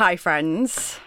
Hi, friends.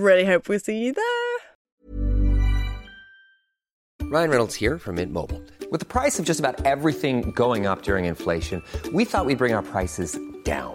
really hope we see you there. Ryan Reynolds here from Mint Mobile. With the price of just about everything going up during inflation, we thought we'd bring our prices down.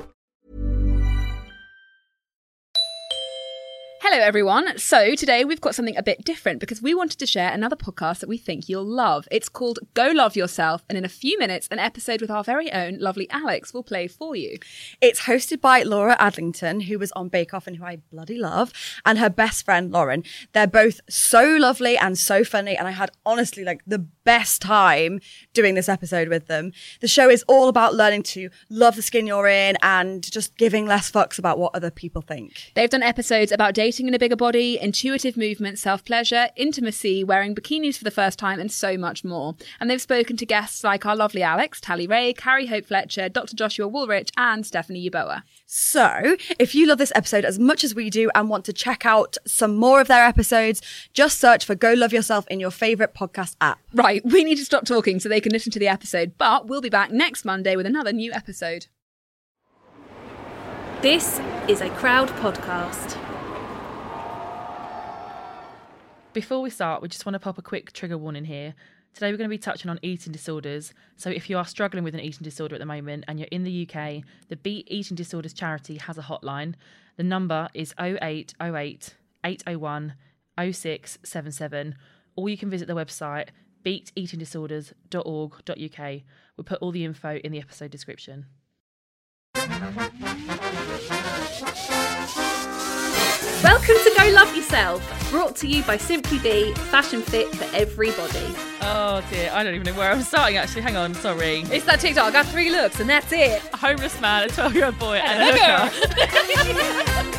Hello, everyone. So, today we've got something a bit different because we wanted to share another podcast that we think you'll love. It's called Go Love Yourself, and in a few minutes, an episode with our very own lovely Alex will play for you. It's hosted by Laura Adlington, who was on Bake Off and who I bloody love, and her best friend Lauren. They're both so lovely and so funny, and I had honestly like the best time doing this episode with them. The show is all about learning to love the skin you're in and just giving less fucks about what other people think. They've done episodes about dating in a bigger body, intuitive movement, self pleasure, intimacy, wearing bikinis for the first time, and so much more. And they've spoken to guests like our lovely Alex, Tally Rye, Carrie Hope Fletcher, Dr. Joshua Wolrich, and Stephanie Yeboah. So, if you love this episode as much as we do and want to check out some more of their episodes, just search for Go Love Yourself in your favourite podcast app. Right, we need to stop talking so they can listen to the episode, but we'll be back next Monday with another new episode. This is a crowd podcast. Before we start, we just want to pop a quick trigger warning here. Today, we're going to be touching on eating disorders. So, if you are struggling with an eating disorder at the moment and you're in the UK, the Beat Eating Disorders charity has a hotline. The number is 0808 801 0677, or you can visit the website beateatingdisorders.org.uk. We'll put all the info in the episode description. Welcome to Go Love Yourself, brought to you by Simply Be, fashion fit for everybody. Oh dear, I don't even know where I'm starting actually. Hang on, sorry. It's that TikTok. I got three looks, and that's it. A homeless man, a 12 year old boy, and a hooker.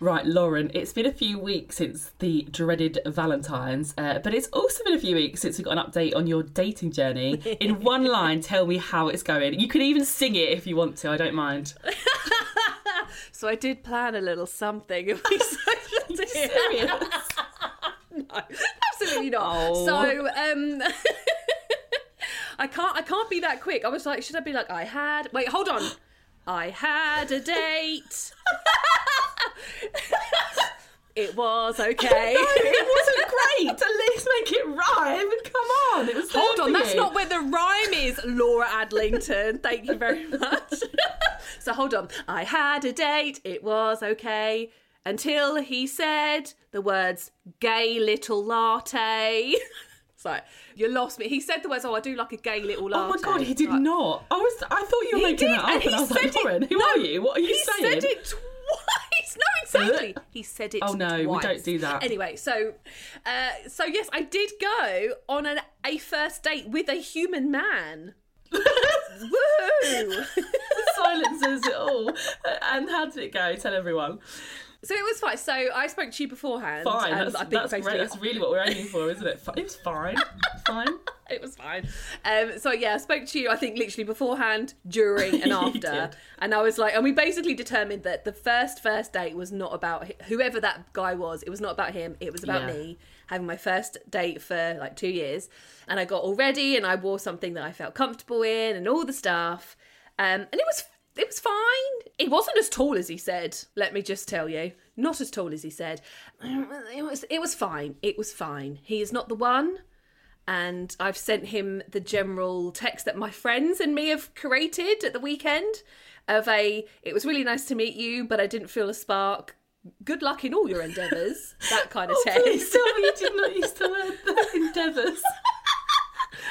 Right, Lauren, it's been a few weeks since the dreaded Valentine's, uh, but it's also been a few weeks since we got an update on your dating journey. In one line, tell me how it's going. You can even sing it if you want to, I don't mind. So I did plan a little something. We social Serious? no, absolutely not. Oh. So um I can't I can't be that quick. I was like, should I be like I had wait, hold on. I had a date. it was okay. it wasn't great. At least make it rhyme. Come on, it was Hold on, that's you. not where the rhyme is, Laura Adlington. Thank you very much. so hold on. I had a date, it was okay. Until he said the words gay little latte. It's like, you lost me. He said the words, oh, I do like a gay little latte. Oh my god, he did Like, not. I was. I thought you were He making did, that up, and and, he I was like, it- Lauren, who no, are you? What are you he saying? said it twice. No, exactly. He said it. Oh, no, we don't do that. Anyway, so, uh, so yes, I did go on an, a first date with a human man. Woo! Silence says it all. And how did it go? Tell everyone. So it was fine. So I spoke to you beforehand. Fine. That's, I think that's, great. that's really what we're aiming for, isn't it? It was fine. Fine. it was fine. Um, so yeah, I spoke to you. I think literally beforehand, during, and after. And I was like, and we basically determined that the first first date was not about whoever that guy was. It was not about him. It was about Yeah. me having my first date for like two years. And I got all ready, and I wore something that I felt comfortable in, and all the stuff. Um, and it was it was fine. It wasn't as tall as he said. Let me just tell you, not as tall as he said. Um, it was it was fine. It was fine. He is not the one and I've sent him the general text that my friends and me have created at the weekend of a it was really nice to meet you but I didn't feel a spark good luck in all your endeavours. That kind of Oh, text. please tell me you did not use the word the endeavours.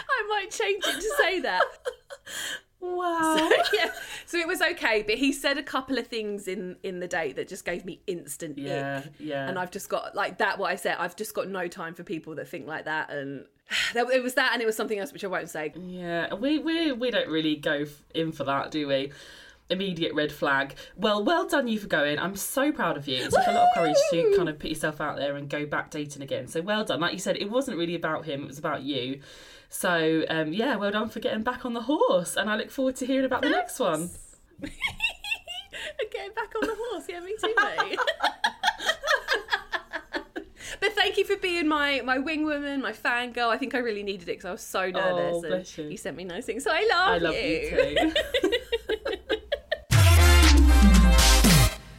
I might change it to say that. Wow. yeah. So it was okay, but he said a couple of things in in the date that just gave me instant Yeah, ick. yeah. And I've just got like that. What I said, I've just got no time for people that think like that. And there, it was that, and it was something else which I won't say. Yeah, we we we don't really go in for that, do we? Immediate red flag. Well, well done you for going. I'm so proud of you. It took a lot of courage to kind of put yourself out there and go back dating again. So well done. Like you said, it wasn't really about him; it was about you. So um, yeah, well done for getting back on the horse. And I look forward to hearing about the next one. Getting back on the horse, yeah, me too, mate. but thank you for being my my wing woman, my fangirl. I think I really needed it because I was so nervous. Oh, and bless you. He sent me nice things, so I love I love you too.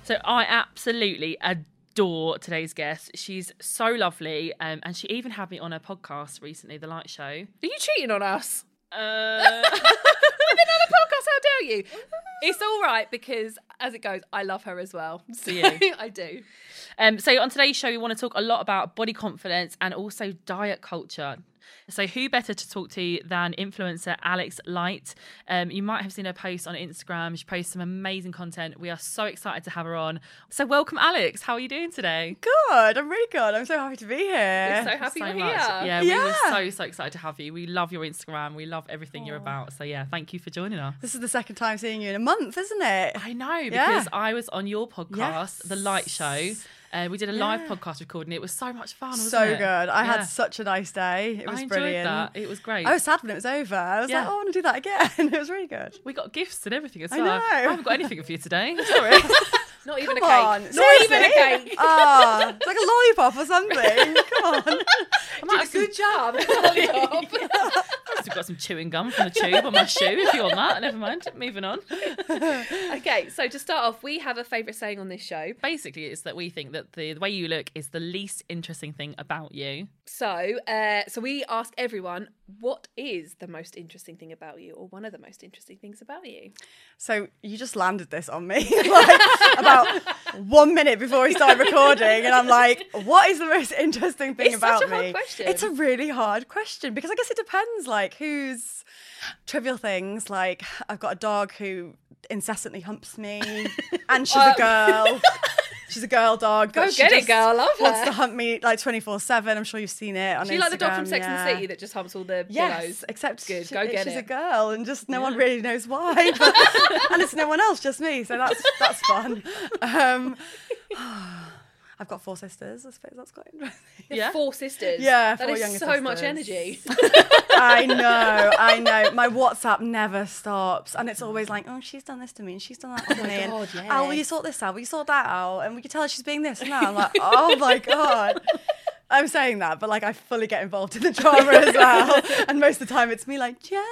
So I absolutely adore today's guest. She's so lovely, um, and she even had me on her podcast recently, The Light Show. Are you cheating on us? Uh, With another podcast, how dare you? It's all right because, as it goes, I love her as well. So you? I do. Um, so on today's show, we want to talk a lot about body confidence and also diet culture. So who better to talk to than influencer Alex Light? Um, you might have seen her post on Instagram. She posts some amazing content. We are so excited to have her on. So welcome, Alex. How are you doing today? Good. I'm really good. I'm so happy to be here. so happy so you're much. here. Yeah, we were so so excited to have you. We love your Instagram. We love everything you're about. So yeah, thank you for joining us. This is the second time seeing you in a month, isn't it? I know Yeah. because I was on your podcast, The Light Show. Uh, we did a live podcast recording. It was so much fun. So it? good. I Yeah. had such a nice day. It was I enjoyed brilliant. that. It was great. I was sad when it was over. I was Yeah. like, oh, I want to do that again. it was really good. We got gifts and everything as I well. know. I haven't got anything for you today. Sorry. Not even Come a cake. on. Not seriously? even a cake. Ah, it's like a lollipop or something. Come on. I might have some, Good job. I've got some chewing gum from the tube on my shoe if you want that. Never mind. Moving on. okay, so to start off, we have a favourite saying on this show. Basically, it's that we think that the, the way you look is the least interesting thing about you. So, uh, so we ask everyone, what is the most interesting thing about you, or one of the most interesting things about you? So you just landed this on me like, about one minute before we started recording, and I'm like, "What is the most interesting thing It's about such a hard question. It's a really hard question because I guess it depends. Like, who's trivial things like I've got a dog who incessantly humps me, and she's a girl. She's a girl dog. Go she get it, girl. Love Wants her. to hunt me like 24 seven. I'm sure you've seen it on Do you like the dog from Sex yeah. and the City that just humps all the Yes, pillows? except Good, she- go get she's it. a girl, and just no one really knows why. But, and it's no one else, just me. So that's that's fun. Um, I've got four sisters. I suppose that's quite interesting. Yeah. Four sisters. Yeah, that four is younger so much energy. I know, I know. My WhatsApp never stops, and it's always like, "Oh, she's done this to me, and she's done that to me." and, God, Oh, will you sort this out? Will you sort that out? And we can tell her she's being this and that. I'm like, "Oh my god." I'm saying that, but like I fully get involved in the drama as well. And most of the time, it's me like, Jen,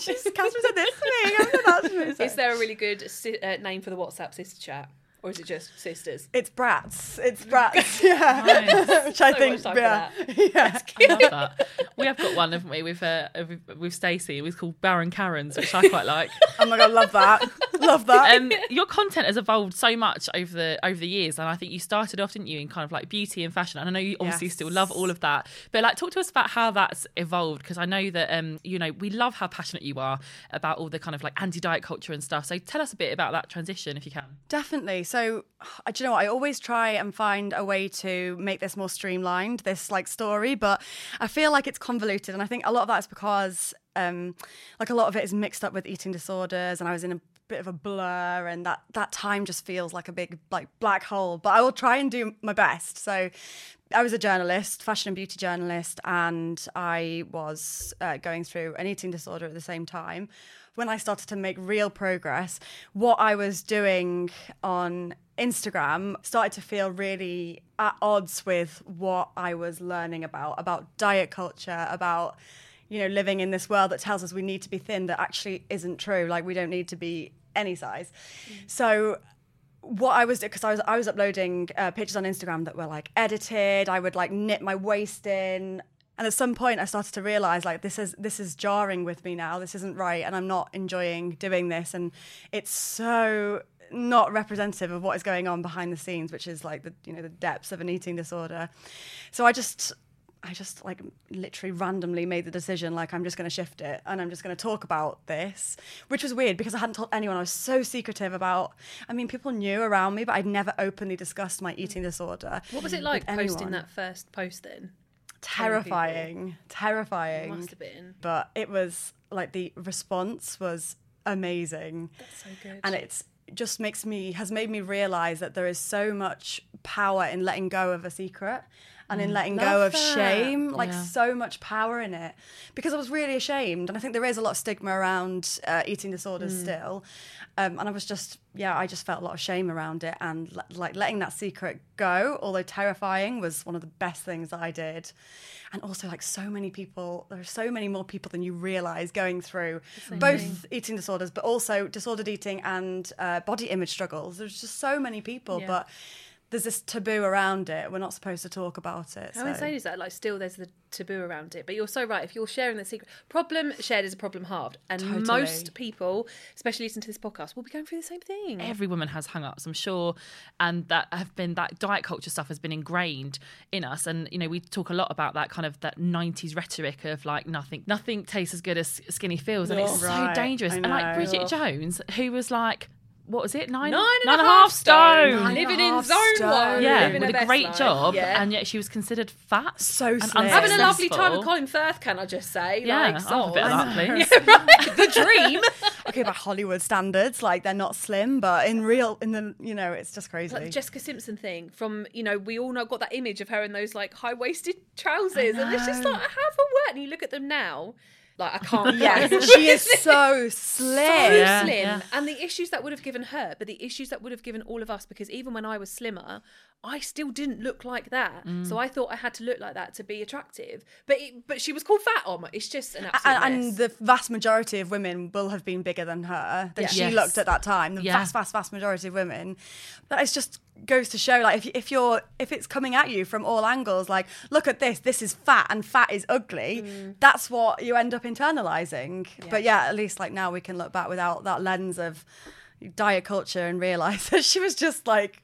she's Catherine said this to me. I've said that to me. So- Is there a really good si- uh, name for the WhatsApp sister chat, or is it just sisters? It's brats. It's brats. Yeah. Nice. Which I So think, much time for yeah, that. yeah. I love that. We have got one, haven't we, with uh, with, with Stacey. It was called Baron Karens, which I quite like. Oh my god, love that. Love that. um, your content has evolved so much over the over the years, and I think you started off, didn't you, in kind of like beauty and fashion. And I know you obviously Yes. still love all of that, but like, talk to us about how that's evolved because I know that um, you know, we love how passionate you are about all the kind of like anti-diet culture and stuff. So tell us a bit about that transition, if you can. Definitely. So, do you know what? I always try and find a way to make this more streamlined, this like story, but I feel like it's convoluted. And I think a lot of that is because, um, like, a lot of it is mixed up with eating disorders, and I was in a bit of a blur, and that that time just feels like a big like black hole. But I will try and do my best. So. I was a journalist, fashion and beauty journalist, and I was uh, going through an eating disorder at the same time. When I started to make real progress, what I was doing on Instagram started to feel really at odds with what I was learning about about diet culture, about you know living in this world that tells us we need to be thin that actually isn't true. Like we don't need to be any size. So what I was because I was I was uploading uh, pictures on Instagram that were like edited. I would like knit my waist in, and at some point I started to realize like this is this is jarring with me now. This isn't right, and I'm not enjoying doing this. And it's so not representative of what is going on behind the scenes, which is like the you know the depths of an eating disorder. So I just I just like literally randomly made the decision like I'm just going to shift it and I'm just going to talk about this, which was weird because I hadn't told anyone. I was so secretive about. I mean, people knew around me, but I'd never openly discussed my eating disorder. What was it like posting that first post then? Terrifying, terrifying. Must have been. But it was like the response was amazing. That's so good. and it's just makes me has made me realize that there is so much power in letting go of a secret and in letting go Love of that. shame like Yeah. so much power in it. Because i was really ashamed and i think there is a lot of stigma around uh, eating disorders still. Um, and i was just yeah i just felt a lot of shame around it. And le- like letting that secret go although terrifying was one of the best things that i did. And also like so many people there are so many more people than you realize going through both eating disorders but also disordered eating and uh, body image struggles. There's just so many people Yeah. but there's this taboo around it we're not supposed to talk about it How so. insane is that? Like, still, there's the taboo around it. But you're so right. If you're sharing the secret, problem shared is a problem halved, and Totally. most people, especially listening to this podcast, will be going through the same thing. every woman has hung ups, I'm sure, and that have been that diet culture stuff has been ingrained in us. And you know, we talk a lot about that kind of that '90s rhetoric of like nothing, nothing tastes as good as skinny feels, and it's Right, so dangerous. And like. Bridget Jones, who was like. What was it? Nine, Nine nine and a half stone. Nine and a living in zone stone. one. Yeah, living with a great life. job, Yeah. and yet she was considered fat. So and having a lovely time unsuccessful. with Colin Firth, can I just say? Yeah, like, I'll have a bit of that, please. the dream. okay by hollywood standards like they're not slim but in real in the you know it's just crazy like the Jessica Simpson thing from you know we all know got that image of her in those like high waisted trousers and it's just like have a word and you look at them now like I can't yes. she is so slim. So Yeah, slim. yeah. and the issues that would have given her but the issues that would have given all of us because even when I was slimmer I still didn't look like that Mm. so I thought I had to look like that to be attractive but it, but she was called fat on it's just an absolute and, and the vast majority of women will have been bigger than her than Yeah. she Yes. looked at that time. The Yeah. vast, vast, vast majority of women. But it just goes to show, like, if, if you're if it's coming at you from all angles, like, look at this, this is fat and fat is ugly. Mm. That's what you end up internalizing. But yeah, at least like now we can look back without that lens of diet culture and realize that she was just like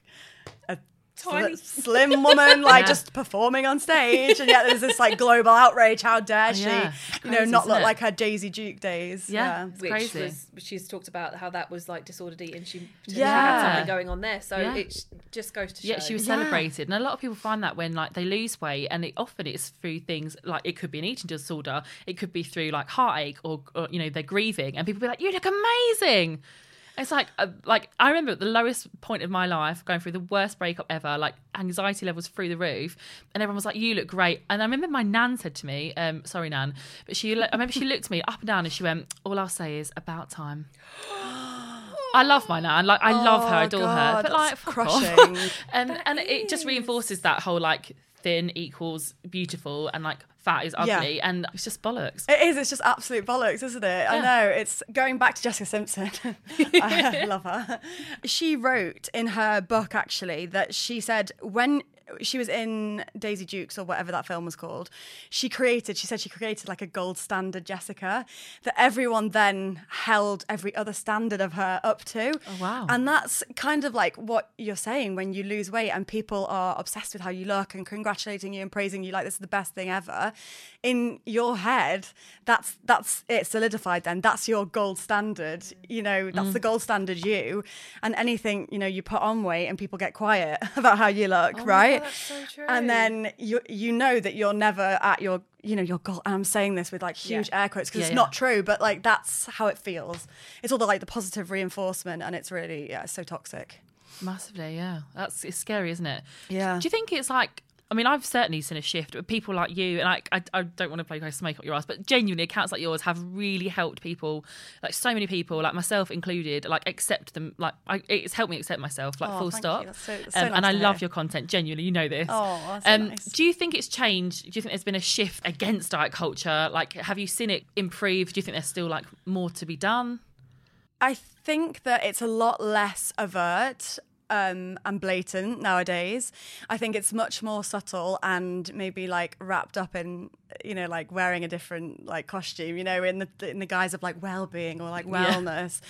a sl- slim woman, like Yeah. just performing on stage, and yet there's this like global outrage. How dare she, yeah. you know, Crazy, not look it? like her Daisy Duke days? Yeah. It's which crazy. was she's talked about how that was like disordered eating. She potentially Yeah. had something going on there, so Yeah. it just goes to show. Yeah, she was Yeah. celebrated, and a lot of people find that when like they lose weight, and it often it's through things like it could be an eating disorder, it could be through like heartache, or, or you know they're grieving, and people be like, "You look amazing." It's like, uh, like I remember at the lowest point of my life, going through the worst breakup ever, like anxiety levels through the roof, and everyone was like, "You look great." And I remember my nan said to me, um, "Sorry, nan," but she, I remember she looked at me up and down, and she went, "All I'll say is about time." I love my nan, like I love her, Oh, adore her, but like that's fuck off. crushing. and and it just reinforces that whole like thin equals beautiful and like fat is Yeah. ugly and it's just bollocks. It is. It's just absolute bollocks, isn't it? I know. It's going back to Jessica Simpson. I love her. She wrote in her book actually that she said when she was in Daisy Dukes or whatever that film was called, she created. She said she created like a gold standard Jessica that everyone then held every other standard of her up to. Oh wow. And that's kind of like what you're saying when you lose weight and people are obsessed with how you look and congratulating you and praising you like this is the best thing ever. In your head, that's that's it solidified then. That's your gold standard. You know, that's mm. the gold standard you. And anything, you know, you put on weight and people get quiet about how you look, oh right? That's so true. And then you you know that you're never at your you know, your goal. And I'm saying this with like huge air quotes because Yeah, it's yeah. not true, but like that's how it feels. It's all the like the positive reinforcement, and it's really yeah, it's so toxic. Massively, yeah. That's it's scary, isn't it? Yeah. Do you think it's like? I mean, I've certainly seen a shift with people like you, and I, I, I don't want to play to make up your ass, but genuinely, accounts like yours have really helped people, like so many people, like myself included, like accept them. Like, I, it's helped me accept myself, like Oh, full stop. That's so- that's so um, nice and I love hear. your content, genuinely. You know this. Oh, so um, nice. Do you think it's changed? Do you think there's been a shift against diet culture? Like, have you seen it improve? Do you think there's still like more to be done? I think that it's a lot less overt um, and blatant nowadays. I think it's much more subtle and maybe like wrapped up in you know, like wearing a different like costume, you know, in the in the guise of like well-being or like wellness.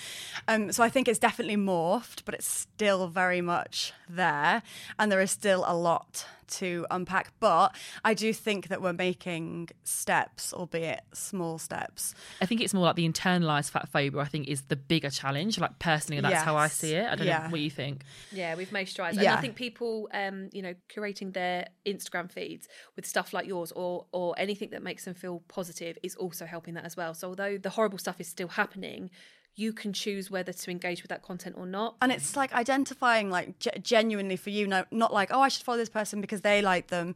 Um, so I think it's definitely morphed, but it's still very much there, and there is still a lot to unpack. But I do think that we're making steps, albeit small steps. I think it's more like the internalized fat phobia. I think is the bigger challenge. Like personally, that's how I see it. I don't Yeah. know what you think. Yeah, we've made strides. And I think people, um, you know, curating their Instagram feeds with stuff like yours or or anything that makes them feel positive is also helping that as well. So although the horrible stuff is still happening, you can choose whether to engage with that content or not. and it's like identifying like ge- genuinely for you no, not like oh i should follow this person because they like them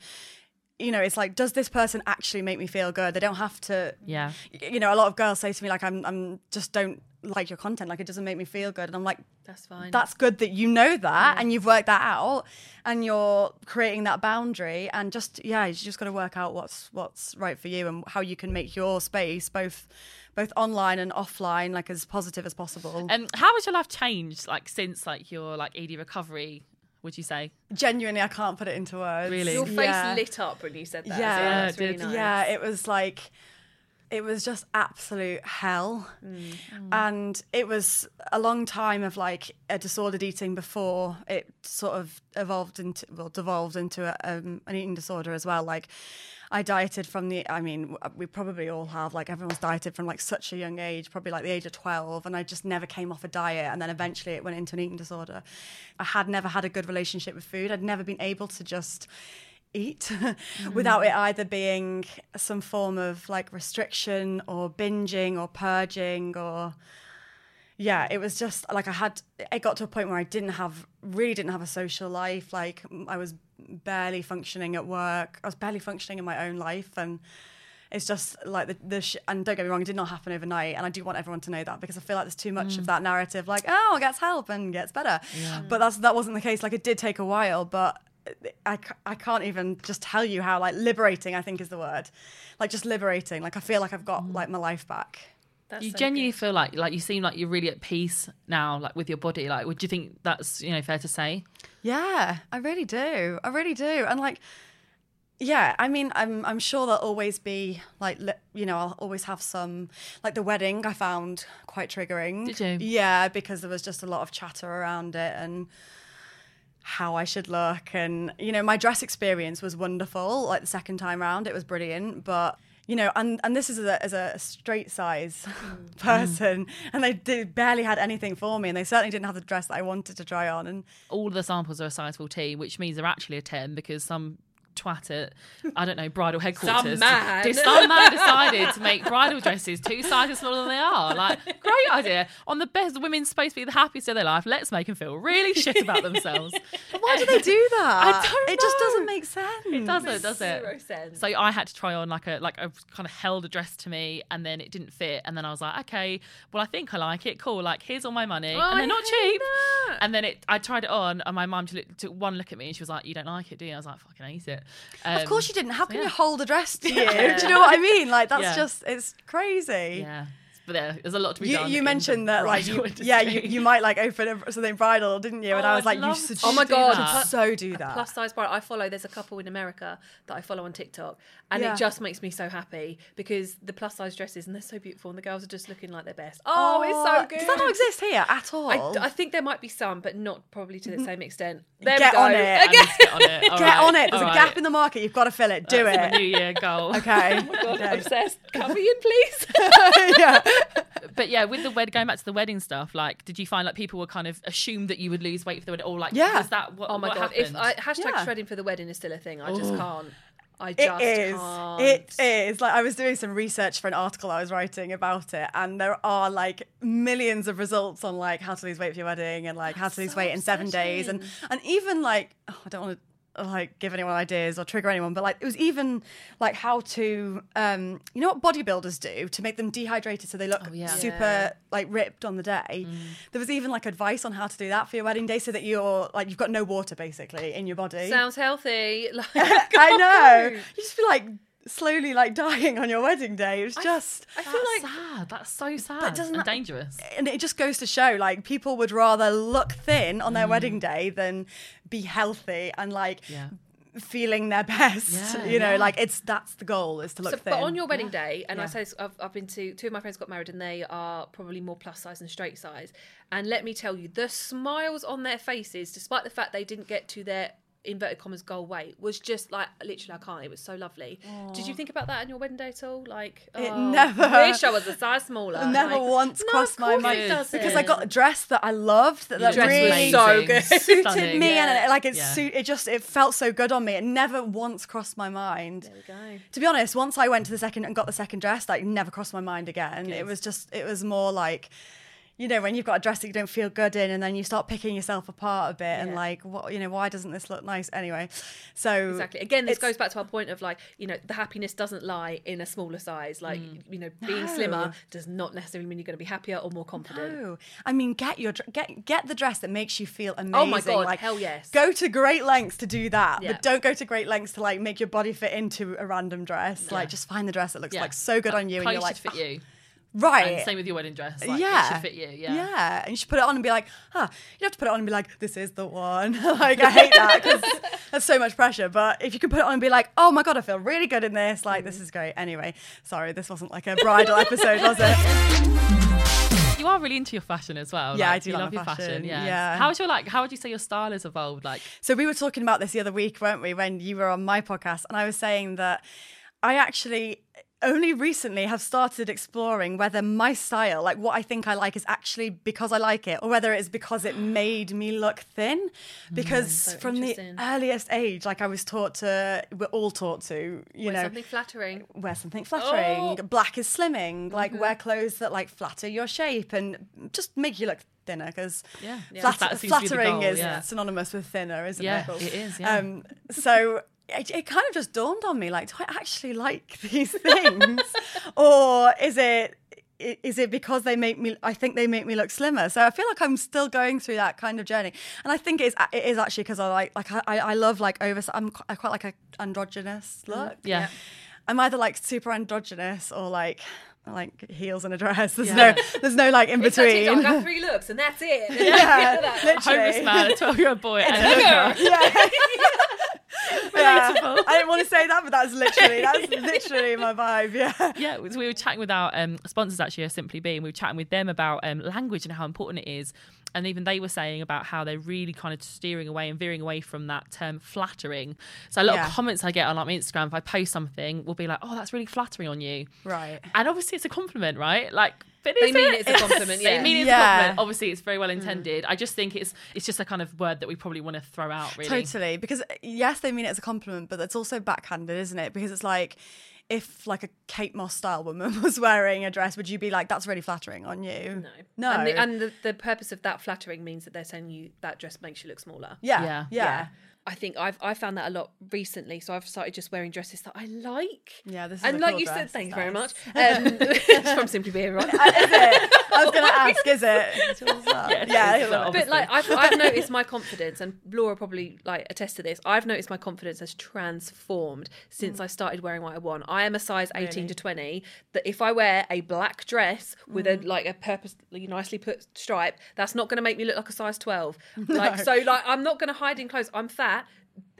you know it's like does this person actually make me feel good they don't have to Yeah. you know a lot of girls say to me like i'm i'm just don't like your content like it doesn't make me feel good and i'm like That's fine. that's good that you know that and you've worked that out and you're creating that boundary and just yeah you just got to work out what's what's right for you and how you can make your space both both online and offline like as positive as possible And how has your life changed? Like since like your like ED recovery? Would you say? genuinely i can't put it into words Really? Your face Yeah. lit up when you said that. yeah, Yeah, that's really nice. yeah it was like it was just absolute hell. And it was a long time of like a disordered eating before it sort of evolved into well devolved into a, um, an eating disorder as well. Like I dieted from the I mean we probably all have like everyone's dieted from like such a young age probably like the age of 12 and I just never came off a diet and then eventually it went into an eating disorder. I had never had a good relationship with food. I'd never been able to just eat without mm. it either being some form of like restriction or binging or purging or yeah it was just like i had it got to a point where i didn't have really didn't have a social life. Like i was barely functioning at work. I was barely functioning in my own life. And it's just like the, the sh- and don't get me wrong it did not happen overnight. And i do want everyone to know that because i feel like there's too much of mm. that narrative like oh it gets help and gets better. But that's that wasn't the case. Like it did take a while but I, I can't even just tell you how like liberating I think is the word like just liberating like I feel like I've got mm. like my life back That's you so genuinely good. feel like like you seem like you're really at peace now, like with your body. Like, would you think that's you know fair to say? Yeah, I really do. I really do. And like, yeah, I mean, I'm I'm sure there'll always be like, li- you know, I'll always have some like the wedding. I found quite triggering. Did you? Yeah, because there was just a lot of chatter around it and how I should look, and you know, my dress experience was wonderful. Like the second time round, it was brilliant, but. You know, and, and this is as a, as a straight size mm. person, and they did, barely had anything for me, and they certainly didn't have the dress that I wanted to try on. And All of the samples are a size 14, which means they're actually a 10 because some twat at I don't know bridal headquarters. man. Did some man decided to make bridal dresses two sizes smaller than they are. Like great idea. On the best women's supposed to be the happiest of their life. Let's make them feel really shit about themselves. Why do they do that? I don't It just doesn't make sense. It doesn't, does it? Zero sense. So I had to try on like a like I kind of held a dress to me, and then it didn't fit, and then I was like, okay, well I think I like it. Cool, like here's all my money, Oh, and they're not cheap. that. And then it, I tried it on, and my mum took, took one look at me, and she was like, you don't like it, do you? I was like, fucking hate it. Of Um, course you didn't. How can yeah. you hold a dress to you? Do you know what I mean? Like that's Yeah. just it's crazy. Yeah, but there, there's a lot to be You, done. you mentioned that like you, yeah you, you might like open a, something bridal didn't you and Oh, I was I'd like you should Oh my do god! that. pl- so do that Plus size bra. I follow. There's a couple in America that I follow on TikTok, and Yeah. it just makes me so happy because the plus size dresses and they're so beautiful, and the girls are just looking like their best. Oh, it's so good. does that not exist here at all I, I think there might be some, but not probably to the mm-hmm. same extent. There Get we go. on it. I need to get on it. All get right, on it there's all a right. gap in the market you've got to fill it do That's it New Year goal. okay oh God, Okay. obsessed. Come in, please. yeah But yeah, with the wed, going back to the wedding stuff, like, did you find like people were kind of assumed that you would lose weight for the wedding, or like, Yeah. was that what? oh my what god! happened? If I, hashtag Yeah. shredding for the wedding is still a thing, I just can't. I just is. can't. It is. Like I was doing some research for an article I was writing about it, and there are like millions of results on like how to lose weight for your wedding and like how to lose so weight in seven days, and and even like oh, I don't want to like give anyone ideas or trigger anyone, but like it was even like how to um you know what bodybuilders do to make them dehydrated so they look yeah. super Yeah. like ripped on the day. There was even like advice on how to do that for your wedding day so that you're like you've got no water basically in your body. Sounds healthy. Like, I know. You just feel like slowly like dying on your wedding day. It was just I feel like sad. That's so sad doesn't and that- dangerous. and it just goes to show like people would rather look thin on their wedding mm. day than be healthy and like Yeah. feeling their best. Yeah, you know, yeah. like it's that's the goal is to look So, thin. but on your wedding day, and I say this, I've, I've been to two of my friends got married, and they are probably more plus size than straight size. And let me tell you, the smiles on their faces, despite the fact they didn't get to their inverted commas goal weight, was just like literally I can't. It was so lovely. Did you think about that on your wedding day at all? Like, It oh, never- wish I was a size smaller. It never Like, once no, crossed my mind because I got a dress that I loved that, that dress was really so good. suited Stunning. me and it, like it Yeah. suit it just it felt so good on me. It never once crossed my mind. There we go. To be honest, once I went to the second and got the second dress, like never crossed my mind again. It was just it was more like you know when you've got a dress that you don't feel good in and then you start picking yourself apart a bit and like what you know why doesn't this look nice anyway so Exactly. Again, this goes back to our point of like, you know, the happiness doesn't lie in a smaller size. Like, Mm. you know, being slimmer does not necessarily mean you're going to be happier or more confident. No, I mean, get your get get the dress that makes you feel amazing. Oh my God, like, hell yes. Go to great lengths to do that, Yeah. but don't go to great lengths to like make your body fit into a random dress. Like, just find the dress that looks Yeah. like so good on you, and you're like, fit you. "Ah, right. And same with your wedding dress. Like, yeah, It should fit you. Yeah. yeah, and you should put it on and be like, huh. You have to put it on and be like, this is the one. like, I hate that because that's so much pressure. But if you can put it on and be like, oh my god, I feel really good in this. Like, this is great. Anyway, sorry, this wasn't like a bridal episode, was it? You are really into your fashion as well. Yeah, like, I do You like love your fashion. fashion, Yeah. yeah. How's your like? How would you say your style has evolved? Like, So we were talking about this the other week, weren't we, when you were on my podcast, and I was saying that I actually only recently have started exploring whether my style, like what I think I like, is actually because I like it, or whether it's because it made me look thin. Because from the earliest age, like I was taught to, we're all taught to, you know. Wear know, something flattering. wear something flattering. Oh. Black is slimming. Like Mm-hmm. wear clothes that like flatter your shape and just make you look thinner. Because Yeah. Yeah. flat- That be flattering goal, is yeah. synonymous with thinner, isn't Yeah, it? it is, yeah. Um, so. It, it kind of just dawned on me, like, do I actually like these things, or is it i- is it because they make me? I think they make me look slimmer. So I feel like I'm still going through that kind of journey, and I think it's it is actually because I like like I, I love like over. I'm qu- I quite like a androgynous mm, look. yeah. I'm either like super androgynous or like like heels and a dress. There's Yeah. no there's no like in between. I've got three looks and that's it. yeah, A homeless literally. man, a twelve-year-old boy, and a hooker. yeah. Relatable. I didn't want to say that, but that's literally that's literally my vibe. Yeah. Yeah, we we were chatting with our um, sponsors actually, Simply Be, and we were chatting with them about um, language and how important it is. And even they were saying about how they're really kind of steering away and veering away from that term flattering. So a lot Yeah. of comments I get on like my Instagram, if I post something, will be like, "Oh, that's really flattering on you," Right. and obviously it's a compliment, right? Like, but They mean it? it's a compliment, they yeah. mean it's Yeah. a compliment. Obviously, it's very well mm. intended. I just think it's it's just a kind of word that we probably want to throw out. Really, Totally. Because yes, they mean it as a compliment, but it's also backhanded, isn't it? Because it's like if like a Kate Moss style woman was wearing a dress, would you be like, that's really flattering on you? No. No. And, the, and the, the purpose of that flattering means that they're saying you that dress makes you look smaller. yeah. Yeah. Yeah. I think I've I found that a lot recently, so I've started just wearing dresses that I like. Yeah, this is and a like cool you dress. said, thanks It's very much. Um, it's from Simply Be Everyone. Is it? I was going to ask, is it? yeah. is, yeah. but like I've, I've noticed my confidence, and Laura probably like attest to this. I've noticed my confidence has transformed since hmm. I started wearing what I want. I am a size eighteen to twenty. That if I wear a black dress with a hmm. like a purposely nicely put stripe, that's not going to make me look like a size twelve. Like so, like I'm not going to hide in clothes. I'm fat.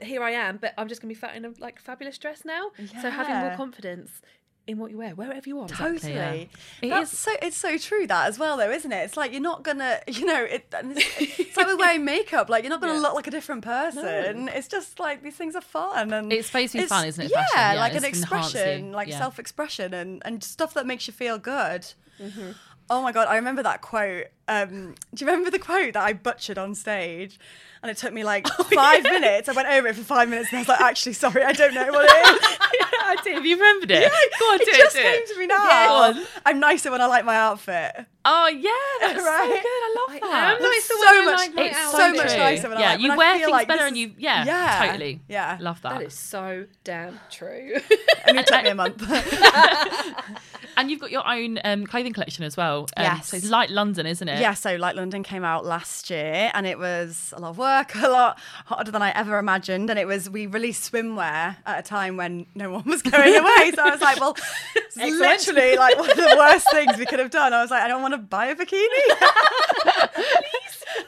Here I am, but I'm just going to be fat in a like fabulous dress now. So having more confidence in what you wear, wherever you want. Totally. yeah. It That's is- so it's so true that as well though, isn't it? It's like you're not gonna you know, it it's, it's like we're wearing makeup, like you're not gonna look like a different person. It's just like these things are fun and It's supposed to be fun, isn't it, Yeah. Yeah, like an it's to enhance expression, you. like Yeah. self expression and, and stuff that makes you feel good. Mm-hmm. Oh my god, I remember that quote. Um, do you remember the quote that I butchered on stage? And it took me like Oh, five minutes. I went over it for five minutes and I was like, actually, sorry, I don't know what it is. I did. Have you remembered it? Go on, it do it. just do came it. to me now. Go on. I'm nicer when I like my outfit. Oh yeah, that's so Right. good. I love that. am nicer so I much, like it's outfit. so much nicer when I yeah, like, you when I wear things like better and you yeah, yeah, totally. yeah. Love that. That is so damn true. And it took me a month. And you've got your own um, clothing collection as well. Um, Yes. So it's Light London, isn't it? yeah, so Light London came out last year and it was a lot of work, a lot harder than I ever imagined. And it was, we released swimwear at a time when no one was going away. So I was like, well, it's literally like one of the worst things we could have done. I was like, I don't want to buy a bikini.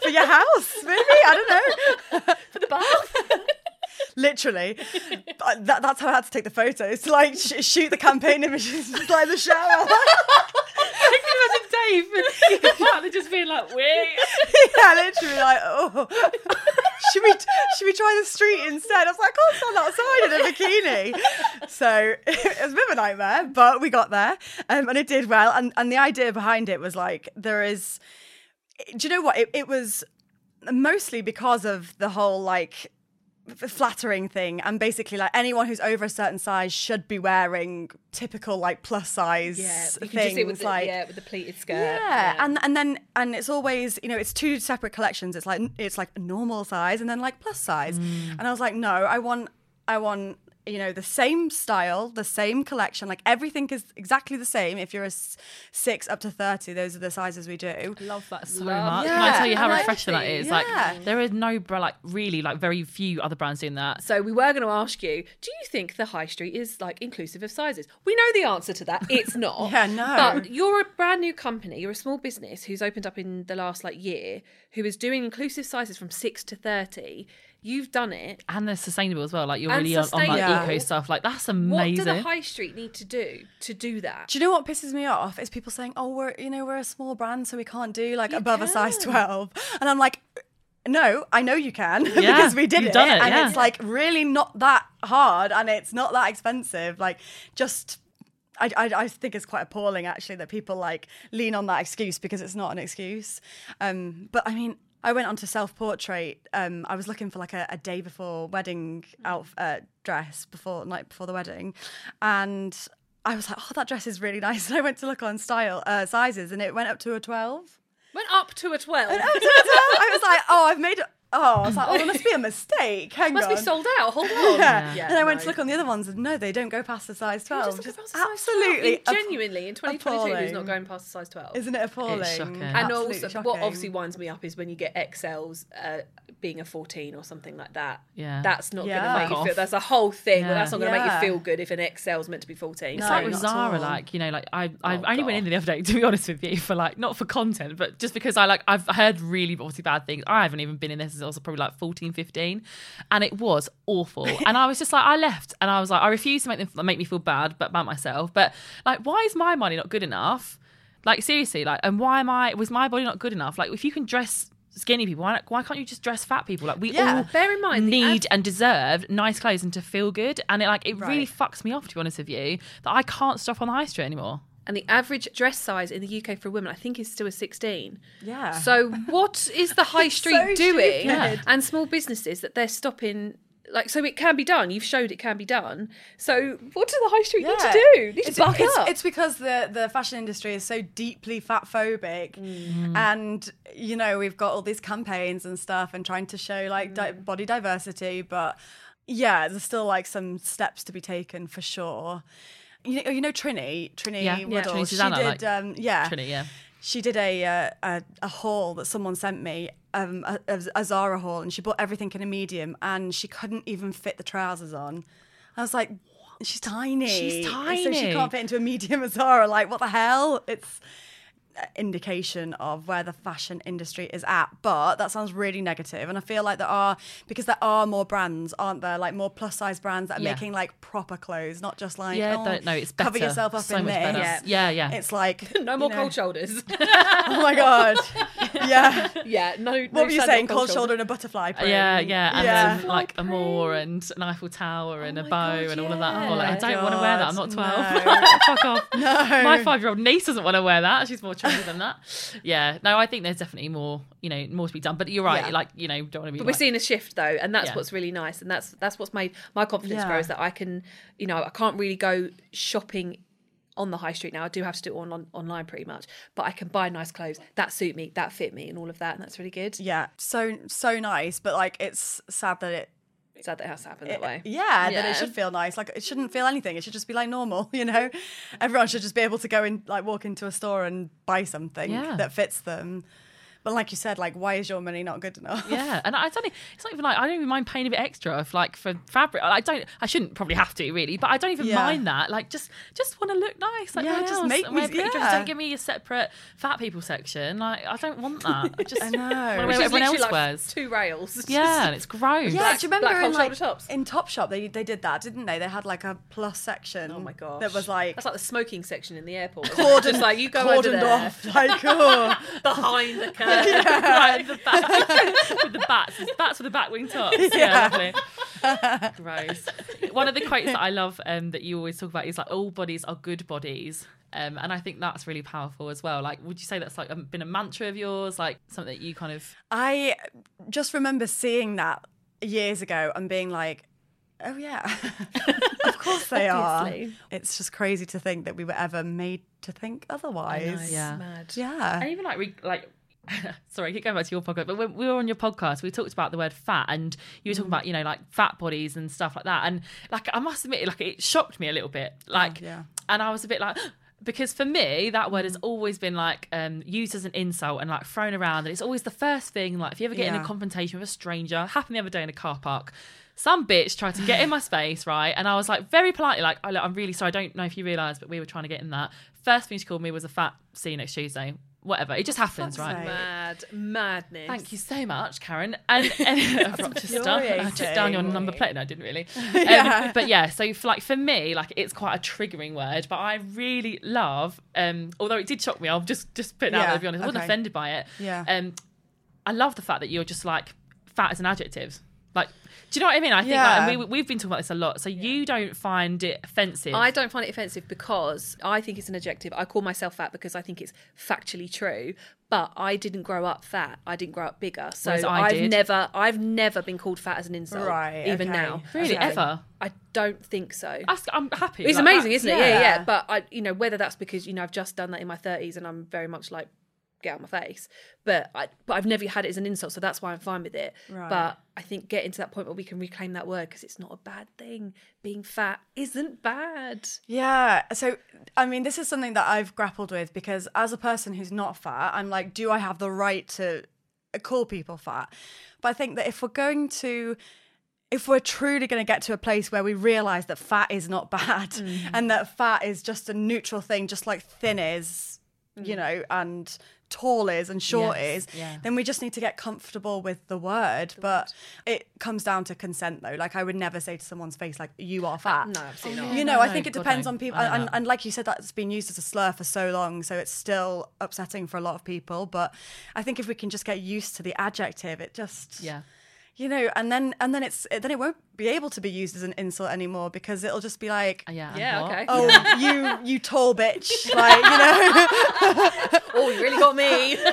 For your house, maybe? I don't know. For the bath. Literally. That, that's how I had to take the photos to like sh- shoot the campaign images, just like the shower. I can imagine Dave and partner just being like, wait. yeah, literally like, oh, should we should we try the street instead? I was like, I can't stand outside in a bikini. So it was a bit of a nightmare, but we got there, um, and it did well. And and the idea behind it was like, there is, do you know what? It, it was mostly because of the whole like flattering thing and basically like anyone who's over a certain size should be wearing typical like plus size Yeah, things can just see it with the, like yeah, with the pleated skirt. yeah, and and then and it's always you know it's two separate collections. It's like it's like normal size and then like plus size. Mm. And I was like, no, I want I want you know the same style, the same collection. Like everything is exactly the same. If you're a six up to thirty, those are the sizes we do. Love that so Love much. Yeah, Can I tell you how and I refreshing that is? yeah. Like there is no bra like really like very few other brands doing that. So we were going to ask you, do you think the high street is like inclusive of sizes? We know the answer to that. It's not. Yeah, no. But you're a brand new company. You're a small business who's opened up in the last like year, who is doing inclusive sizes from six to thirty. You've done it. And they're sustainable as well. Like you're And really on, on like sustainable. eco stuff. Like that's amazing. What amazing. do the high street need to do to do that? Do you know what pisses me off? Is people saying, "Oh, we're you know we're a small brand, so we can't do like above a size 12. And I'm like, no, I know you can because we did you've it, done it, and yeah. it's like really not that hard, and it's not that expensive. Like just. I, I, I think it's quite appalling actually that people like lean on that excuse because it's not an excuse. Um, but I mean, I went onto self portrait. Um, I was looking for like a, a day before wedding out uh, dress before night before the wedding, and I was like, oh, that dress is really nice. And I went to look on style uh, sizes, and it went up to a twelve. Went up to a twelve. Up to a 12. I was like, oh, I've made. Oh, I was like, oh, there must be a mistake. Hang Must on. be sold out. Hold on. Yeah. Yeah, and I went no. to look on the other ones, and no, they don't go past the size twelve. doesn't Just go past a 12? absolutely, genuinely in 2022 who's not going past the size 12 Isn't it appalling? It's shocking. and Absolutely also shocking. what obviously winds me up is when you get XLs uh, being a 14 or something like that Yeah. that's not Yeah. going to make you feel that's a whole thing Yeah. that's not going to make you feel good if an XL's meant to be 14 It's No, like with Zara, like you know, like I I Oh, only went in God. the other day to be honest with you for like not for content, but just because I like I've heard really obviously bad things. I haven't even been in this since I was probably like 14, 15, and it was awful. and I was just like I left, and I was like I refuse to make them make me feel bad but about myself. But like, why is my money not good enough? Like seriously, like, and why am I was my body not good enough? Like, if you can dress skinny people, why, why can't you just dress fat people? Like, we Yeah. all Bear in mind, need ad- and deserve nice clothes and to feel good. And it like it really fucks me off to be honest with you that I can't stop on the high street anymore. and the average dress size in the UK for women I think is still a 16 Yeah. so what is the high street so doing stupid. and small businesses that they're stopping like so it can be done you've showed it can be done so what does the high street need to do They need to It's, buck it's, up it's because the, the fashion industry is so deeply fat phobic. Mm. And, you know, we've got all these campaigns and stuff and trying to show like di- Mm. body diversity. But yeah, there's still like some steps to be taken for sure. You know, you know Trinny, Trinny Yeah, yeah, Woodall. Trinny she did, like, um, yeah, Trinny, yeah. She did a uh, a, a haul that someone sent me, um, a, a Zara haul, and she bought everything in a medium, and she couldn't even fit the trousers on. I was like, she's tiny. She's tiny. So she can't fit into a medium at Zara. Like, what the hell? It's indication of where the fashion industry is at. But that sounds really negative, and I feel like there are because there are more brands, aren't there? Like more plus size brands that are Yeah. making like proper clothes, not just like Yeah, oh, don't- no, it's better. cover yourself up So in this. better. Yeah. Yeah, yeah. It's like no you more know- cold shoulders Oh my god. Yeah. yeah no What were you saying? cold Cold shoulder and a butterfly print. Yeah, yeah, and yeah. then like a Moor and an Eiffel Tower and oh a bow God, and all of that. yeah. I'm like, I don't want to oh wear that. I'm not 12. no. Fuck off. No. My five year old niece doesn't want to wear that. She's more trendy than that. Yeah, no, I think there's definitely more, you know, more to be done. But you're right. Yeah. Like, you know, don't want to be. But like, we're seeing a shift though, and that's Yeah. what's really nice, and that's that's what's made my confidence grow is that I can, you know, I can't really go shopping on the high street now. I do have to do it on, on online pretty much, but I can buy nice clothes that suit me, that fit me, and all of that, and that's really good. Yeah, so so nice, but like it's sad that it. Sad that it has to happen that eh, way. Yeah, that it should feel nice. Like it shouldn't feel anything. It should just be like normal, you know. Everyone should just be able to go and like walk into a store and buy something Yeah. that fits them. But like you said, like why is your money not good enough? Yeah, and I don't. It's not even like I don't even mind paying a bit extra if like for fabric. I don't. I shouldn't probably have to really, but I don't even Yeah. mind that. Like just just want to look nice. Like Yeah, just else, make me- wear pretty dresses. yeah. Don't give me a separate fat people section. Like I don't want that. I just I know. wanna wear Which everyone else like, wears. Two rails. Yeah, and it's gross. Yeah, Black- do you remember in hole like shoulder tops. in Topshop they they did that, didn't they? They had like a plus section. Oh my god, that was like that's like the smoking section in the airport. cordoned, Just like you go over cordoned there off. Like, oh. behind the curtain. Right at the back with the bats, It's bats with the back wing tops. Yeah, lovely. Gross. One of the quotes that I love um, that you always talk about is like all bodies are good bodies. Um, and I think that's really powerful as well. Like, would you say that's like um, been a mantra of yours, like something that you kind of I just remember seeing that years ago and being like, oh yeah, of course they are. It's just crazy to think that we were ever made to think otherwise. Yeah. Mad. Yeah. and even like re- like sorry, I keep going back to your podcast, but when we were on your podcast, we talked about the word fat, and you were talking about you know like fat bodies and stuff like that, and like I must admit, like it shocked me a little bit, like, yeah. and I was a bit like. Because for me, that word has always been like um, used as an insult and like thrown around, and it's always the first thing. Like if you ever get in a confrontation with a stranger, happened the other day in a car park, some bitch tried to get in my space, right? And I was like very politely, like, oh, look, I'm really sorry. I don't know if you realise, but we were trying to get in that. First thing she called me was a fat. See you next Tuesday. Whatever. It just happens, fuck's right? Mad madness. Thank you so much, Karen. And, and Rochester, I took down your number plate. No, I didn't really. Um, but yeah, so for, like for me, like it's quite a triggering word. But I really love, um, although it did shock me. I'll just just put it out there. To be honest, I wasn't okay. offended by it. Yeah. Um, I love the fact that you're just like fat as an adjective. Like, do you know what I mean? I think Yeah. like, and we, we've been talking about this a lot. So you don't find it offensive. I don't find it offensive because I think it's an adjective. I call myself fat because I think it's factually true. But I didn't grow up fat. I didn't grow up bigger. So Whereas I I've did. never, I've never been called fat as an insult. Right, Even okay. now. Really, So ever? I don't think so. I, I'm happy. It's Like, amazing, isn't it? Yeah, yeah, yeah. But I, you know, whether that's because you know I've just done that in my thirties and I'm very much like get out of my face, but I, but I've never had it as an insult, so that's why I'm fine with it. Right. But I think getting to that point where we can reclaim that word because it's not a bad thing. Being fat isn't bad. Yeah. So, I mean, this is something that I've grappled with because as a person who's not fat, I'm like, do I have the right to uh, call people fat? But I think that if we're going to, if we're truly going to get to a place where we realize that fat is not bad mm-hmm. and that fat is just a neutral thing, just like thin is, you mm. know, and tall is and short Yes, is, yeah. then we just need to get comfortable with the word. But it comes down to consent, though. Like, I would never say to someone's face, like, you are fat. No, absolutely oh, not. You know, no, I no, think it God, depends no. on people, I and, and like you said, that's been used as a slur for so long, so it's still upsetting for a lot of people. But I think if we can just get used to the adjective, it just, Yeah. You know, and then and then it's then it won't be able to be used as an insult anymore because it'll just be like, oh, Yeah. Yeah, okay. oh, you you tall bitch, like you know, Oh, you really got me.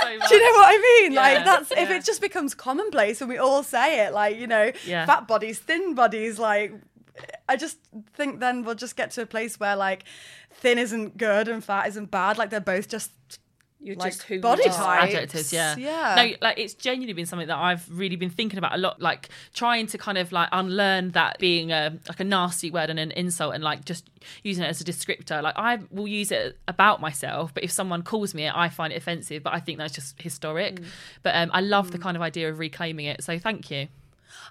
So do you know what I mean? Yeah, like that's if it just becomes commonplace and we all say it, like you know, Yeah. fat bodies, thin bodies, like. I just think then we'll just get to a place where like thin isn't good and fat isn't bad. Like they're both just You're like just who body you are. types. adjectives yeah Yeah. no like it's genuinely been something that i've really been thinking about a lot like trying to kind of like unlearn that being a like a nasty word and an insult and like just using it as a descriptor like i will use it about myself but if someone calls me it i find it offensive but i think that's just historic but um, i love the kind of idea of reclaiming it so thank you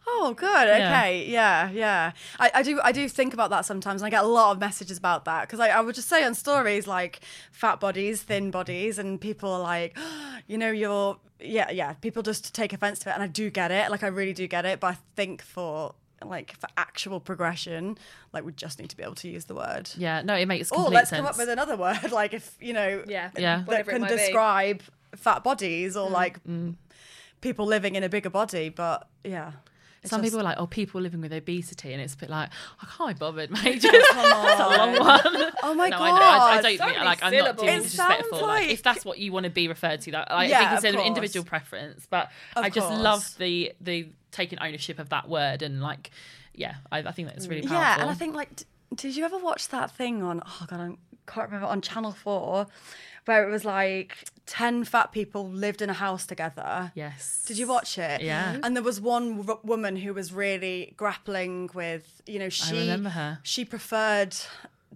Oh, good. Okay. Yeah, yeah. I, I do. I do think about that sometimes, and I get a lot of messages about that because I, I would just say on stories like fat bodies, thin bodies, and people are like, you know, you're yeah, yeah. People just take offense to it, and I do get it. Like I really do get it, but I think for like for actual progression, like we just need to be able to use the word. yeah no it makes Oh, let's sense come up with another word. Like if you know, Yeah. Yeah. that Whatever can might be. describe fat bodies Mm. or like people living in a bigger body. But yeah. It's some just- people are like, oh, people living with obesity, and it's a bit like, I can't be bothered, mate. Just, That's a long one. Oh my no, god! I, I, I don't So mean like I'm not doing syllables. It disrespectful. Like, like- if that's what you want to be referred to, that like, I think it's an course. individual preference. But Of I just course. love the the taking ownership of that word and like, yeah, I, I think that's really powerful. Yeah, and I think like, d- did you ever watch that thing on? Oh god, I can't remember on Channel Four, where it was like ten fat people lived in a house together. yes. Did you watch it? Yeah. And there was one w- woman who was really grappling with, you know, she I remember her. she preferred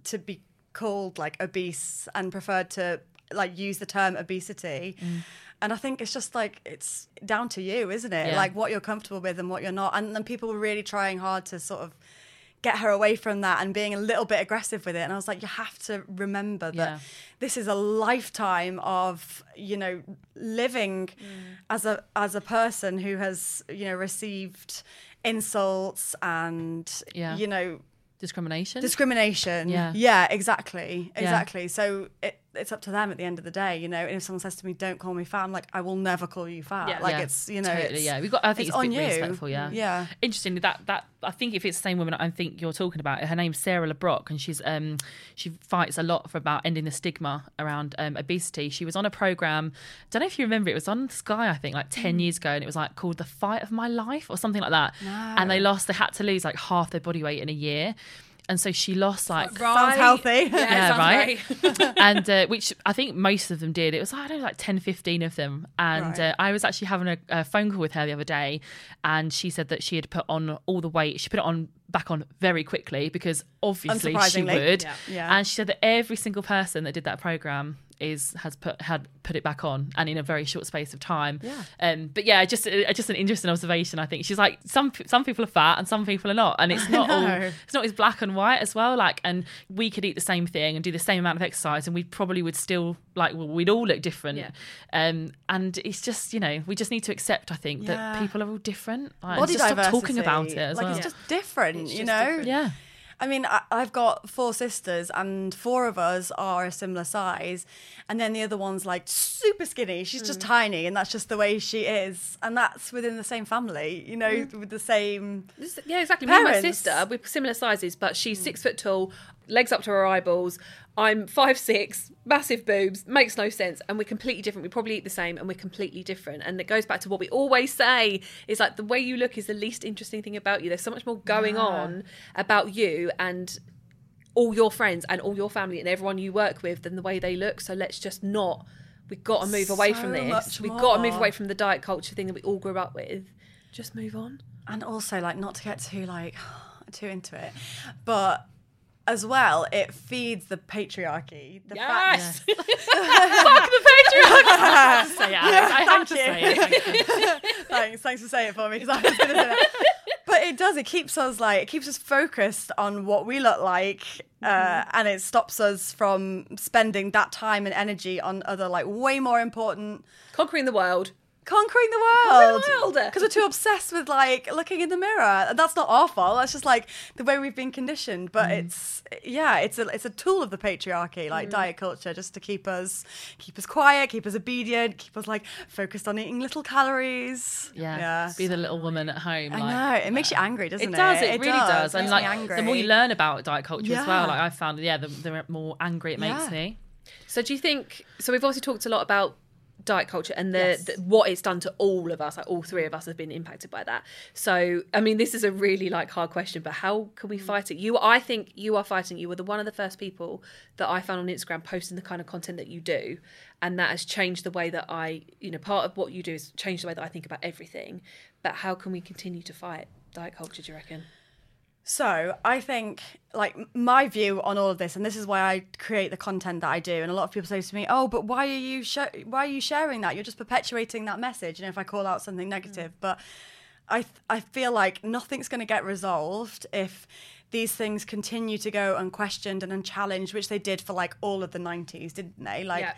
to be called like obese and preferred to like use the term obesity. Mm. and I think it's just like it's down to you, isn't it? Yeah. Like what you're comfortable with and what you're not. And then people were really trying hard to sort of get her away from that and being a little bit aggressive with it. And I was like, you have to remember that Yeah. this is a lifetime of you know living Mm. as a as a person who has you know received insults and Yeah. you know Discrimination. discrimination. Yeah. yeah, exactly, exactly. So it, it's up to them at the end of the day, you know. And if someone says to me, "Don't call me fat," I'm like, I will never call you fat. Yeah. Like Yeah, it's you know, totally, it's, yeah. We've got. I think it's, it's on you. respectful. Yeah, Yeah. Interestingly, that that I think if it's the same woman I think you're talking about, her name's Sarah Le Brocq, and she's um she fights a lot for about ending the stigma around um, obesity. She was on a program. Don't know if you remember. It was on Sky, I think, like ten years ago, and it was like called "The Fight of My Life" or something like that. And they lost. They had to lose like half their body weight in a year. And so she lost like sounds healthy. Yeah, yeah, right. and uh, which I think most of them did. It was I don't know, like 10, 15 of them. And Right. uh, I was actually having a, a phone call with her the other day, and she said that she had put on all the weight. She put it on back on very quickly because obviously she would. Yeah. Yeah. And she said that every single person that did that program is has put had put it back on and in a very short space of time. Yeah. Um. But yeah, just uh, just an interesting observation. I think she's like some some people are fat and some people are not, and it's not all it's not as black and white as well. Like, and we could eat the same thing and do the same amount of exercise, and we probably would still like well, we'd all look different. Yeah. Um, and it's just you know we just need to accept. I think that people are all different. Like, Body just diversity. stop talking about it as like well. it's just different, It's you just know. different. yeah. I mean, I, I've got four sisters, and four of us are a similar size, and then the other one's like super skinny. She's Mm. just tiny, and that's just the way she is, and that's within the same family, you know, Mm. with the same. Yeah, exactly. Me and my sister, we're similar sizes, but she's six foot tall, legs up to her eyeballs. I'm five six, massive boobs, makes no sense, and we're completely different. We probably eat the same, and we're completely different. And it goes back to what we always say: is like the way you look is the least interesting thing about you. There's so much more going on about you and all your friends and all your family and everyone you work with than the way they look. So let's just not. We've got to move away from So this. We've got to move away from the diet culture thing that we all grew up with. Just move on. and also like not to get too like too into it but as well it feeds the patriarchy the Yes. fact Fuck the patriarchy. say it, Alex. I have to Thank say it. Thank you. thanks thanks for saying it for me because i was gonna say that but it does it keeps us like it keeps us focused on what we look like uh, and it stops us from spending that time and energy on other like way more important Conquering the world. Conquering the world because we're too obsessed with like looking in the mirror and that's not our fault that's just like the way we've been conditioned but mm. it's yeah it's a it's a tool of the patriarchy like mm. diet culture just to keep us keep us quiet keep us obedient keep us like focused on eating little calories Yeah. yeah Be the little woman at home. I like, know it makes you uh, angry doesn't it It does. It, really does. And like angry. the more you learn about diet culture as well, like I found, yeah, the, the more angry it makes Yeah. me. So do you think? So we've also talked a lot about diet culture and the, Yes. the what it's done to all of us. Like all three of us have been impacted by that. So I mean, this is a really like hard question, but how can we mm. fight it? You, I think you are fighting. You were the one of the first people that I found on Instagram posting the kind of content that you do, and that has changed the way that I, you know, part of what you do is change the way that I think about everything. But how can we continue to fight diet culture? Do you reckon? So I think, like, my view on all of this, and this is why I create the content that I do. And a lot of people say to me, "Oh, but why are you sh- why are you sharing that? You're just perpetuating that message." And if I call out something mm. negative, but I th- I feel like nothing's going to get resolved if these things continue to go unquestioned and unchallenged, which they did for like all of the '90s, didn't they? Like. Yeah.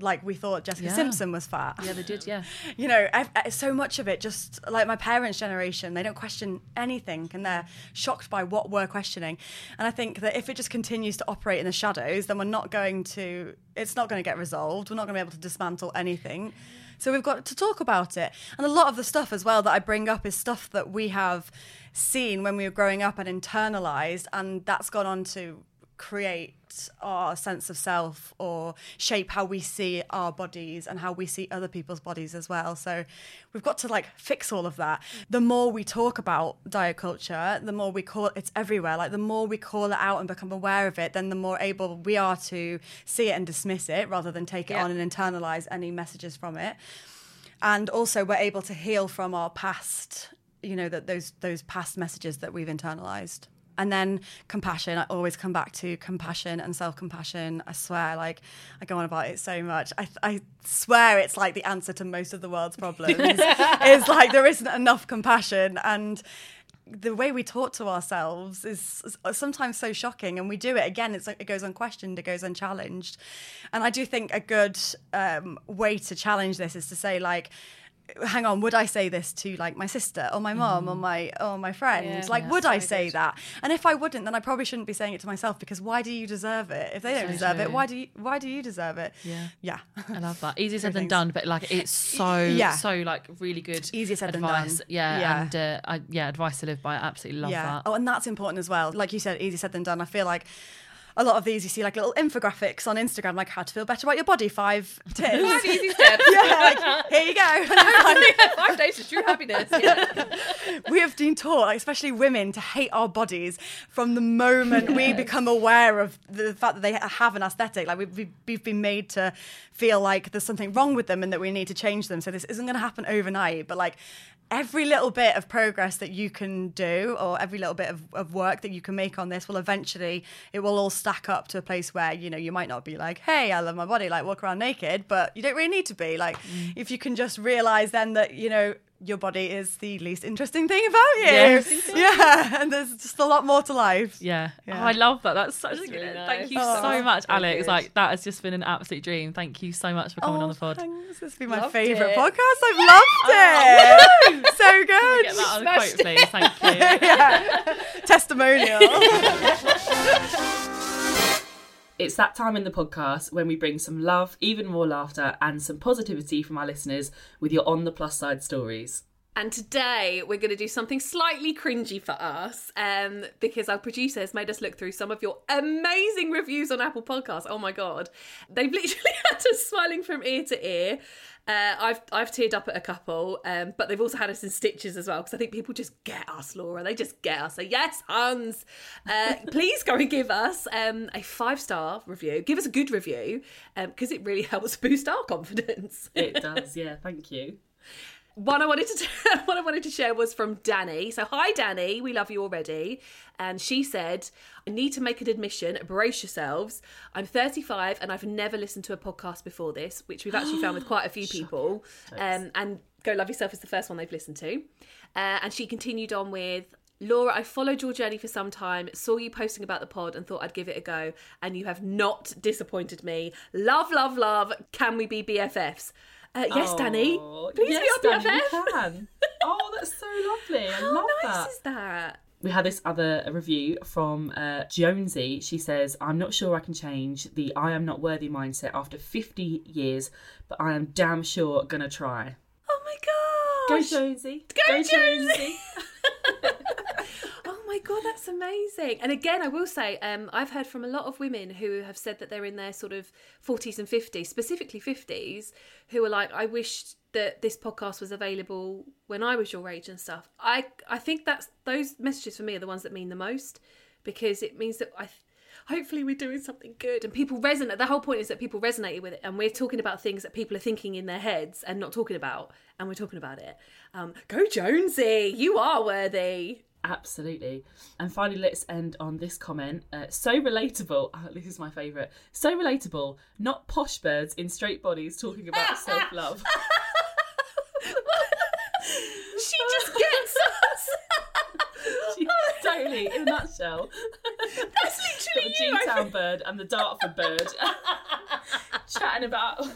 Like we thought Jessica Yeah. Simpson was fat. Yeah, they did. Yeah. you know, I've, I, so much of it just like my parents' generation, they don't question anything and they're shocked by what we're questioning. And I think that if it just continues to operate in the shadows, then we're not going to, it's not going to get resolved. We're not going to be able to dismantle anything. So we've got to talk about it. And a lot of the stuff as well that I bring up is stuff that we have seen when we were growing up and internalized, and that's gone on to create our sense of self or shape how we see our bodies and how we see other people's bodies as well. So we've got to like fix all of that. The more we talk about diet culture, the more we call it's everywhere. Like the more we call it out and become aware of it, then the more able we are to see it and dismiss it rather than take it Yeah. on and internalize any messages from it. And also we're able to heal from our past, you know, that those those past messages that we've internalized. And then compassion. I always come back to compassion and self compassion. I swear, like I go on about it so much. I, I swear it's like the answer to most of the world's problems. is like there isn't enough compassion and the way we talk to ourselves is sometimes so shocking and we do it again it's it goes unquestioned it goes unchallenged and i do think a good um, way to challenge this is to say like hang on would i say this to like my sister or my mom or my or my friend Yeah. like Yeah, would i say good. that and if i wouldn't then i probably shouldn't be saying it to myself because why do you deserve it if they don't So deserve it why do you why do you deserve it Yeah. yeah I love that. Easier said than done, but like it's so Yeah. so like really good. Easier said than advice. done. Yeah, Yeah. and uh, I, yeah, advice to live by. I absolutely love that. Oh, and that's important as well. Like you said, easy said than done. I feel like a lot of these you see like little infographics on Instagram, like how to feel better about your body, five tips. Five easy steps. yeah, like, here you go. And it's like, Five days to true happiness. Yeah. we have been taught, like, especially women, to hate our bodies from the moment we become aware of the fact that they have an aesthetic. Like we've, we've- we've been made to feel like there's something wrong with them and that we need to change them. So this isn't going to happen overnight, but like every little bit of progress that you can do or every little bit of, of work that you can make on this will eventually it will all stack up to a place where you know you might not be like hey i love my body like walk around naked but you don't really need to be like mm. if you can just realize then that you know your body is the least interesting thing about you Yes. yeah and there's just a lot more to life Yeah. Yeah. Oh, I love that. That's such a really good. nice. Thank you Oh. so much, Alex. good. Like that has just been an absolute dream. Thank you so much for coming on oh, the pod. Oh, thanks. This has been my Loved favourite it. podcast. I've loved oh, it. so good. Get that on a quote, please. Thank you. yeah. Testimonial. It's that time in the podcast when we bring some love, even more laughter, and some positivity from our listeners with your on the plus side stories. And today we're going to do something slightly cringy for us um, because our producer has made us look through some of your amazing reviews on Apple Podcasts. Oh my God. They've literally had us smiling from ear to ear. Uh, I've I've teared up at a couple, um, but they've also had us in stitches as well because I think people just get us, Laura. They just get us. So yes, Hans, uh, please go and give us um, a five star review. Give us a good review because it really helps boost our confidence. It does, yeah, thank you. One I wanted to one I wanted to share was from Danny. So hi Danny, we love you already. And she said, I need to make an admission, brace yourselves. I'm 35 and I've never listened to a podcast before this, which we've actually found with quite a few people. Um, and Go Love Yourself is the first one they've listened to. Uh, and she continued on with Laura, I followed your journey for some time, saw you posting about the pod, and thought I'd give it a go. And you have not disappointed me. Love, love, love. Can we be BFFs? Uh, yes, Danny. Oh, Please yes, be our Danny, BFF. we can. Oh, that's so lovely. I How love nice that. is that? We had this other review from uh, Jonesy. She says, I'm not sure I can change the I am not worthy mindset after 50 years, but I am damn sure gonna try. Oh my god! Go. Jonesy. Go, Jonesy. oh my god, that's amazing. And again, I will say, um, I've heard from a lot of women who have said that they're in their sort of 40s and 50s, specifically 50s, who are like, I wish that this podcast was available when I was your age and stuff. I I think that's those messages for me are the ones that mean the most because it means that I hopefully we're doing something good and people resonate the whole point is that people resonate with it and we're talking about things that people are thinking in their heads and not talking about and we're talking about it um, go jonesy you are worthy Absolutely. And finally, let's end on this comment. Uh, so relatable. Oh, this is my favourite. So relatable. Not posh birds in straight bodies talking about self love. she just gets us in a nutshell. that's literally Got the you I G-Town bird and the Dartford bird chatting about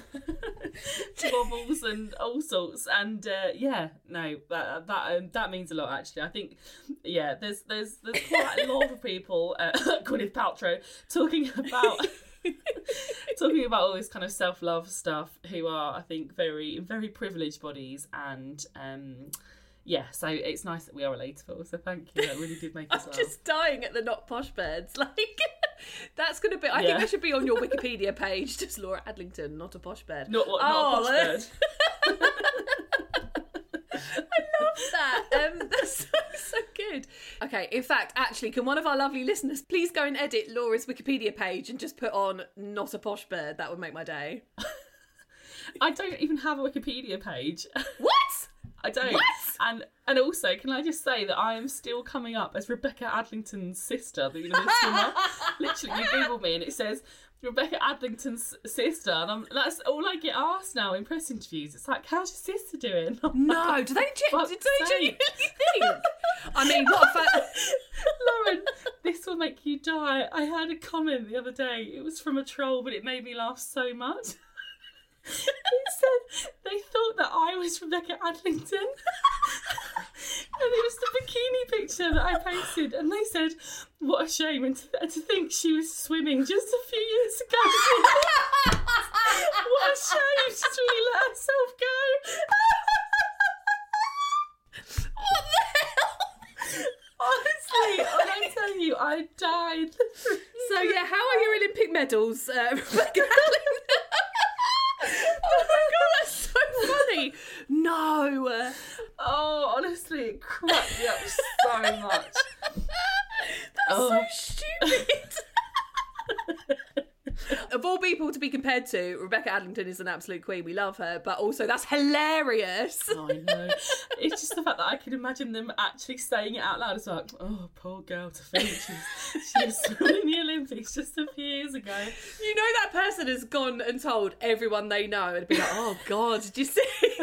wobbles and all sorts. And uh, yeah, no, that that um, that means a lot. Actually, I think yeah, there's there's there's quite a lot of people, uh, Gwyneth Paltrow, talking about. talking about all this kind of self-love stuff who are i think very very privileged bodies and um yeah so it's nice that we are relatable so thank you that really did make us I'm laugh just dying at the not posh birds. Like that's gonna be. I Yeah. think that should be on your Wikipedia page. Just Laura Adlington, not a posh bird. not what Oh, not a posh that- bird I love that. Um, that's so, so good. Okay, in fact, actually, can one of our lovely listeners please go and edit Laura's Wikipedia page and just put on "not a posh bird"? That would make my day. I don't even have a Wikipedia page. What? I don't. What? And and also, can I just say that I am still coming up as Rebecca Adlington's sister, the Universe swimmer. Literally, you Google me and it says Rebecca Adlington's sister, and I'm, that's all I get asked now in press interviews. It's like, how's your sister doing? I'm No, like, do they, ge- "Fuck's do they sake." genuinely think? I mean, what fa- Lauren, this will make you die. I had a comment the other day. It was from a troll, but it made me laugh so much. Said they thought that I was Rebecca Adlington. and it was the bikini picture that I posted. And they said, what a shame. And to, to think she was swimming just a few years ago. what a shame. She's really let herself go. what the hell? Honestly, when I tell you, I died. So yeah, how are your Olympic medals, uh, Rebecca? Oh my god, that's so funny. No, Oh, honestly, it cracked me up so much. that's Oh. so stupid. of all people to be compared to, Rebecca Adlington is an absolute queen. We love her, but also that's hilarious. Oh, I know. It's just the fact that I can imagine them actually saying it out loud. It's like, oh, poor girl, to think she's, she was in the Olympics just a few years ago. You know that person has gone and told everyone they know and be like, "Oh God, did you see?"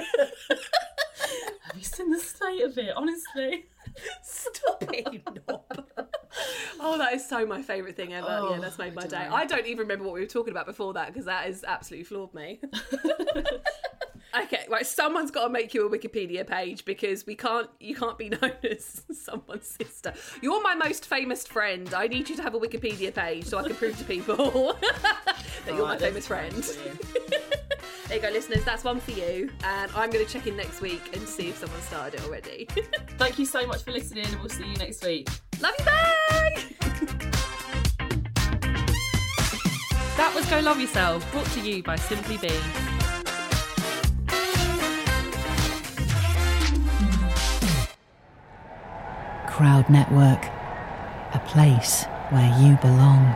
Have you seen the state of it? Honestly. Stop it. Oh, that is so my favourite thing ever. Oh, yeah, that's made my day. I don't even remember what we were talking about before that because that has absolutely floored me. okay, right. Someone's got to make you a Wikipedia page because we can't. You can't be known as someone's sister. You're my most famous friend. I need you to have a Wikipedia page so I can prove to people that you're my famous friend. there you go, listeners. That's one for you. And I'm going to check in next week and see if someone started it already. Thank you so much for listening, we'll see you next week. Love you, bye. That was Go Love Yourself, brought to you by Simply Be. Crowd Network, a place where you belong.